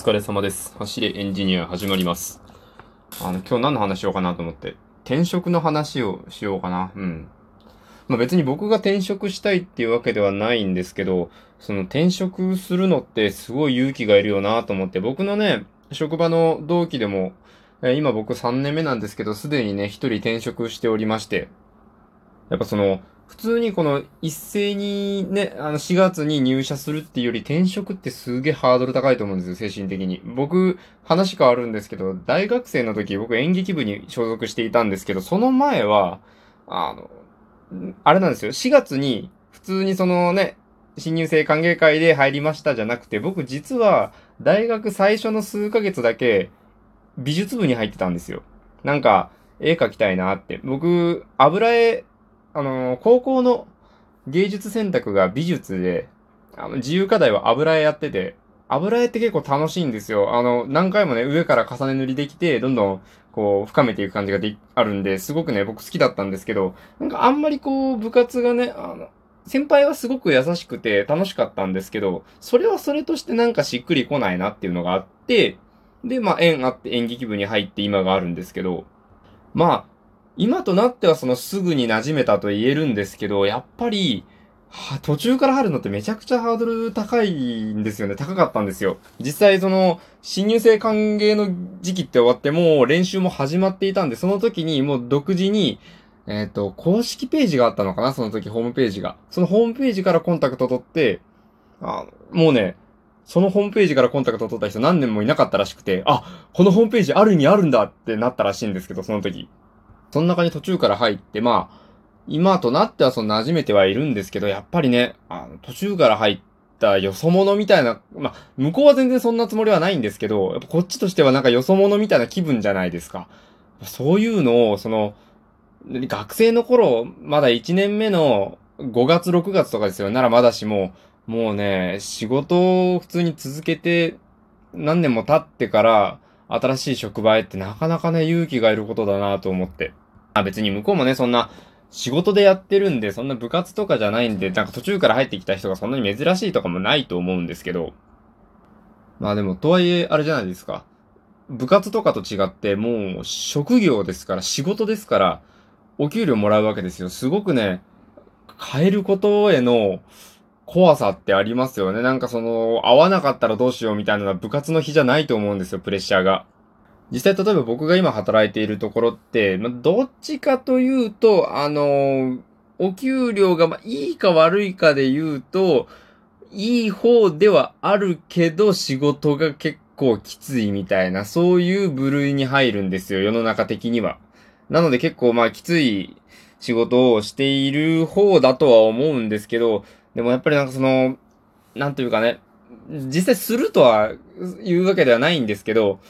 お疲れ様です。走れエンジニア始まります。あの、今日何の話しようかなと思って、転職の話をしようかな。うん。まあ別に僕が転職したいっていうわけではないんですけど、その転職するのってすごい勇気がいるよなと思って、僕のね、職場の同期でも、え今僕3年目なんですけど、すでにね、一人転職しておりまして、やっぱその、普通にこの一斉にね、あの4月に入社するっていうより転職ってすげえハードル高いと思うんですよ、精神的に。僕、話変わるんですけど、大学生の時僕演劇部に所属していたんですけど、その前は、あの、あれなんですよ、4月に普通にそのね、新入生歓迎会で入りましたじゃなくて、僕実は大学最初の数ヶ月だけ美術部に入ってたんですよ。なんか、絵描きたいなって。僕、油絵、あの、高校の芸術選択が美術で、あの、自由課題は油絵やってて、油絵って結構楽しいんですよ。あの、何回もね、上から重ね塗りできて、どんどん、こう、深めていく感じがであるんで、すごくね、僕好きだったんですけど、なんかあんまりこう、部活がね、あの、先輩はすごく優しくて楽しかったんですけど、それはそれとしてなんかしっくりこないなっていうのがあって、で、まあ、縁あって演劇部に入って今があるんですけど、まあ、今となってはそのすぐに馴染めたと言えるんですけど、やっぱり、は途中から入るのってめちゃくちゃハードル高いんですよね。高かったんですよ。実際その、新入生歓迎の時期って終わってもう練習も始まっていたんで、その時にもう独自に、えっ、と、公式ページがあったのかなその時ホームページが。そのホームページからコンタクト取って、あもうね、そのホームページからコンタクト取った人何年もいなかったらしくて、あ、このホームページある意味あるんだってなったらしいんですけど、その時。その中に途中から入って、まあ、今となってはその馴染めてはいるんですけど、やっぱりね、あの途中から入ったよそ者みたいな、まあ、向こうは全然そんなつもりはないんですけど、やっぱこっちとしてはなんかよそ者みたいな気分じゃないですか。そういうのを、その、学生の頃、まだ1年目の5月6月とかですよ。ならまだしも、もうね、仕事を普通に続けて、何年も経ってから、新しい職場へってなかなかね、勇気がいることだなと思って。あ、別に向こうもね、そんな、仕事でやってるんで、そんな部活とかじゃないんで、なんか途中から入ってきた人がそんなに珍しいとかもないと思うんですけど。まあでも、とはいえ、あれじゃないですか。部活とかと違って、もう、職業ですから、仕事ですから、お給料もらうわけですよ。すごくね、変えることへの怖さってありますよね。なんかその、合わなかったらどうしようみたいなのは部活の日じゃないと思うんですよ、プレッシャーが。実際例えば僕が今働いているところって、まあ、どっちかというと、あのお給料が、まあ、いいか悪いかで言うと、いい方ではあるけど、仕事が結構きついみたいな、そういう部類に入るんですよ、世の中的には。なので結構まあきつい仕事をしている方だとは思うんですけど、でもやっぱりなんかその、なんというかね、実際するとは言うわけではないんですけど、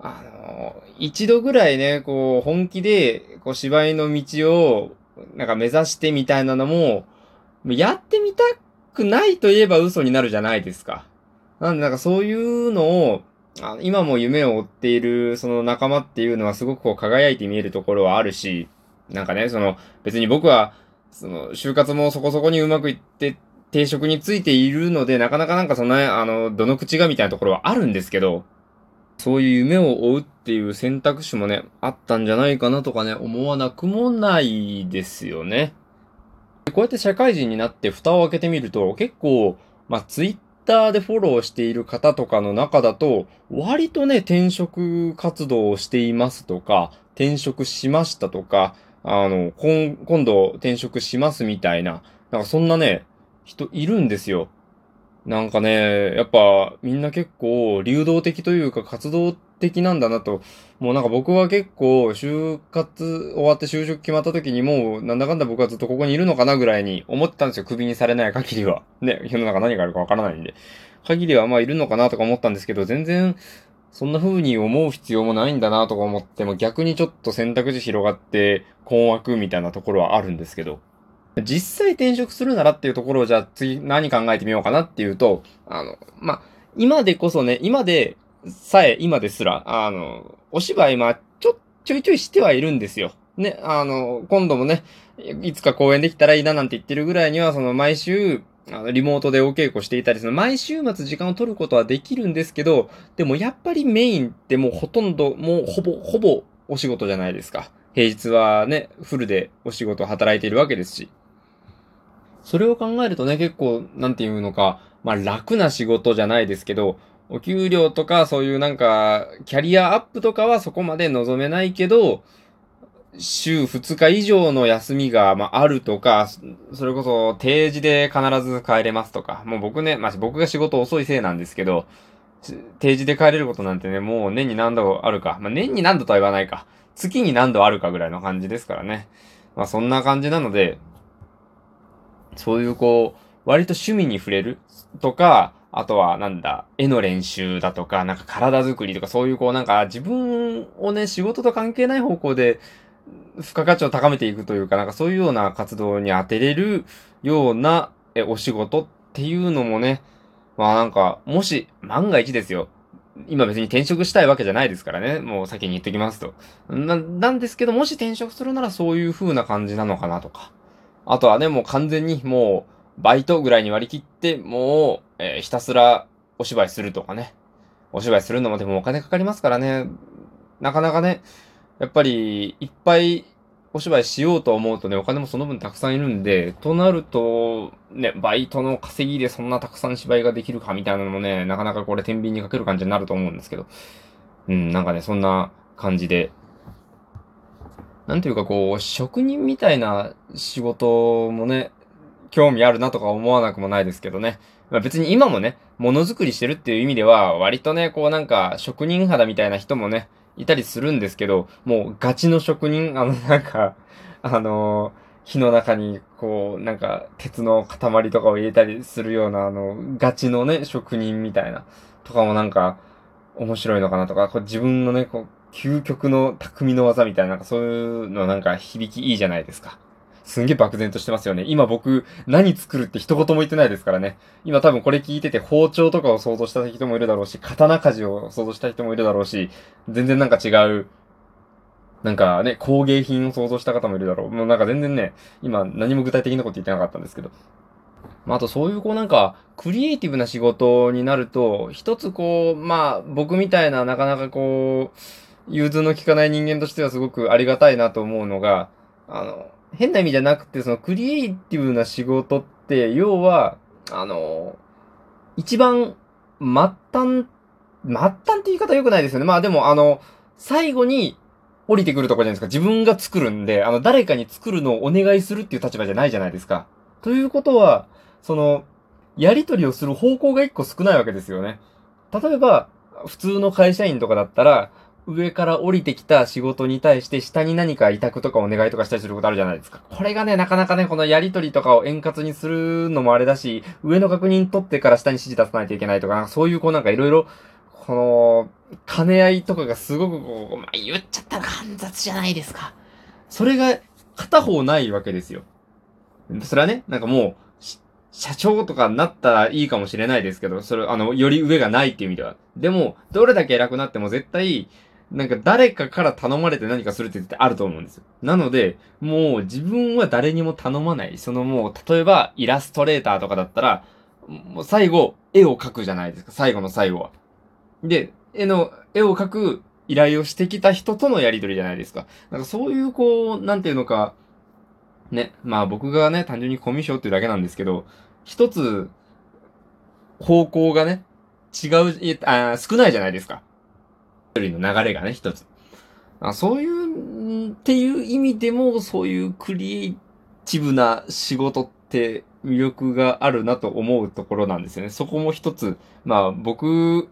あの、一度ぐらいね、こう、本気で、こう、芝居の道を、なんか目指してみたいなのも、やってみたくないと言えば嘘になるじゃないですか。なんでなんかそういうのを、今も夢を追っているその仲間っていうのはすごくこう輝いて見えるところはあるし、なんかね、その別に僕は、その就活もそこそこにうまくいって定職についているので、なかなかなんかそんな、あの、どの口がみたいなところはあるんですけど、そういう夢を追うっていう選択肢もね、あったんじゃないかなとかね、思わなくもないですよね。こうやって社会人になって蓋を開けてみると、結構、まあ、ツイッターでフォローしている方とかの中だと、割とね、転職活動をしていますとか、転職しましたとか、あの、今今度転職しますみたいな、なんかそんなね、人いるんですよ。なんかね、やっぱみんな結構流動的というか活動的なんだなと。もうなんか僕は結構就活終わって就職決まった時にもうなんだかんだ僕はずっとここにいるのかなぐらいに思ってたんですよ。クビにされない限りは。ね、世の中何があるかわからないんで。限りはまあいるのかなとか思ったんですけど、全然そんな風に思う必要もないんだなとか思っても逆にちょっと選択肢広がって困惑みたいなところはあるんですけど。実際転職するならっていうところをじゃあ次何考えてみようかなっていうと、あの、まあ、今でこそね、今でさえ、今ですら、あの、お芝居まあ、ちょ、ちょいちょいしてはいるんですよ。ね、あの、今度もね、いつか公演できたらいいななんて言ってるぐらいには、その毎週、あの、リモートでお稽古していたりする。毎週末時間を取ることはできるんですけど、でもやっぱりメインってもうほとんど、もうほぼ、ほぼお仕事じゃないですか。平日はね、フルでお仕事働いているわけですし。それを考えるとね、結構、なんていうのか、まあ楽な仕事じゃないですけど、お給料とかそういうなんか、キャリアアップとかはそこまで望めないけど、週2日以上の休みが、まあ、あるとか、それこそ定時で必ず帰れますとか、もう僕ね、まあ、僕が仕事遅いせいなんですけど、定時で帰れることなんてね、もう年に何度あるか。まあ、年に何度とは言わないか。月に何度あるかぐらいの感じですからね。まあ、そんな感じなので、そういうこう、割と趣味に触れるとか、あとはなんだ、絵の練習だとか、なんか体作りとかそういうこうなんか自分をね、仕事と関係ない方向で付加価値を高めていくというか、なんかそういうような活動に当てれるようなえお仕事っていうのもね、まあなんか、もし万が一ですよ。今別に転職したいわけじゃないですからね。もう先に言ってきますと。な、なんですけど、もし転職するならそういう風な感じなのかなとか。あとはね、もう完全にもう、バイトぐらいに割り切って、もう、えー、ひたすらお芝居するとかね。お芝居するのもでもお金かかりますからね。なかなかね、やっぱり、いっぱいお芝居しようと思うとね、お金もその分たくさんいるんで、となると、ね、バイトの稼ぎでそんなたくさん芝居ができるかみたいなのもね、なかなかこれ天秤にかける感じになると思うんですけど。うん、なんかね、そんな感じで。なんていうかこう、職人みたいな仕事もね、興味あるなとか思わなくもないですけどね。まあ、別に今もね、ものづくりしてるっていう意味では、割とね、こうなんか、職人肌みたいな人もね、いたりするんですけど、もうガチの職人、あの、なんか、あの火の中に、こう、なんか、鉄の塊とかを入れたりするような、あの、ガチのね、職人みたいな、とかもなんか、面白いのかなとか、こう自分のね、こう、究極の匠の技みたいな、なんかそういうのなんか響きいいじゃないですか。すんげえ漠然としてますよね。今僕、何作るって一言も言ってないですからね。今多分これ聞いてて包丁とかを想像した人もいるだろうし、刀鍛冶を想像した人もいるだろうし、全然なんか違う、なんかね、工芸品を想像した方もいるだろう。もうなんか全然ね、今何も具体的なこと言ってなかったんですけど。まあ、あとそういうこうなんか、クリエイティブな仕事になると、一つこう、まあ、僕みたいななかなかこう、融通の利かない人間としてはすごくありがたいなと思うのが、あの、変な意味じゃなくて、そのクリエイティブな仕事って、要は、あの、一番、末端、末端って言い方良くないですよね。まあでも、あの、最後に降りてくるとこじゃないですか。自分が作るんで、あの、誰かに作るのをお願いするっていう立場じゃないじゃないですか。ということは、その、やりとりをする方向が一個少ないわけですよね。例えば、普通の会社員とかだったら、上から降りてきた仕事に対して下に何か委託とかお願いとかしたりすることあるじゃないですか。これがね、なかなかね、このやりとりとかを円滑にするのもあれだし、上の確認取ってから下に指示出さないといけないとか、そういうこうなんかいろいろ、この、兼ね合いとかがすごくこう、まあ、言っちゃったら煩雑じゃないですか。それが片方ないわけですよ。それはね、なんかもう、社長とかになったらいいかもしれないですけど、それ、あの、より上がないっていう意味では。でも、どれだけ偉くなっても絶対、なんか誰かから頼まれて何かするって絶対あると思うんですよ。なので、もう自分は誰にも頼まない。そのもう、例えばイラストレーターとかだったら、もう最後、絵を描くじゃないですか。最後の最後は。で、絵の、絵を描く依頼をしてきた人とのやりとりじゃないですか。なんかそういうこう、なんていうのか、ね、まあ僕がね、単純にコミュ障っていうだけなんですけど、一つ、方向がね、違う、あ少ないじゃないですか。人の流れがね、一つ。あそういう、っていう意味でも、そういうクリエイティブな仕事って魅力があるなと思うところなんですよね。そこも一つ、まあ僕、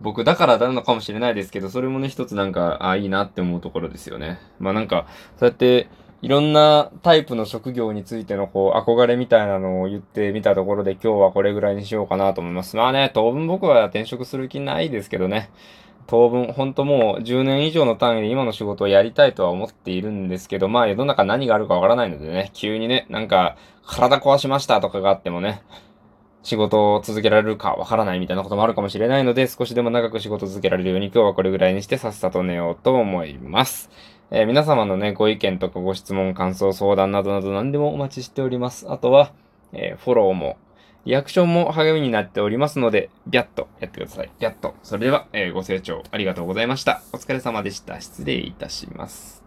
僕だからなのかもしれないですけど、それもね、一つなんか、あ、いいなって思うところですよね。まあなんか、そうやって、いろんなタイプの職業についてのこう憧れみたいなのを言ってみたところで今日はこれぐらいにしようかなと思います。まあね、当分僕は転職する気ないですけどね。当分、ほんともう10年以上の単位で今の仕事をやりたいとは思っているんですけど、まあ世の中何があるかわからないのでね、急にね、なんか体壊しましたとかがあってもね、仕事を続けられるかわからないみたいなこともあるかもしれないので、少しでも長く仕事続けられるように今日はこれぐらいにしてさっさと寝ようと思います。えー、皆様のね、ご意見とかご質問、感想、相談などなど何でもお待ちしております。あとは、えー、フォローも、リアクションも励みになっておりますので、ビャッとやってください。ビャッと。それでは、えーご清聴ありがとうございました。お疲れ様でした。失礼いたします。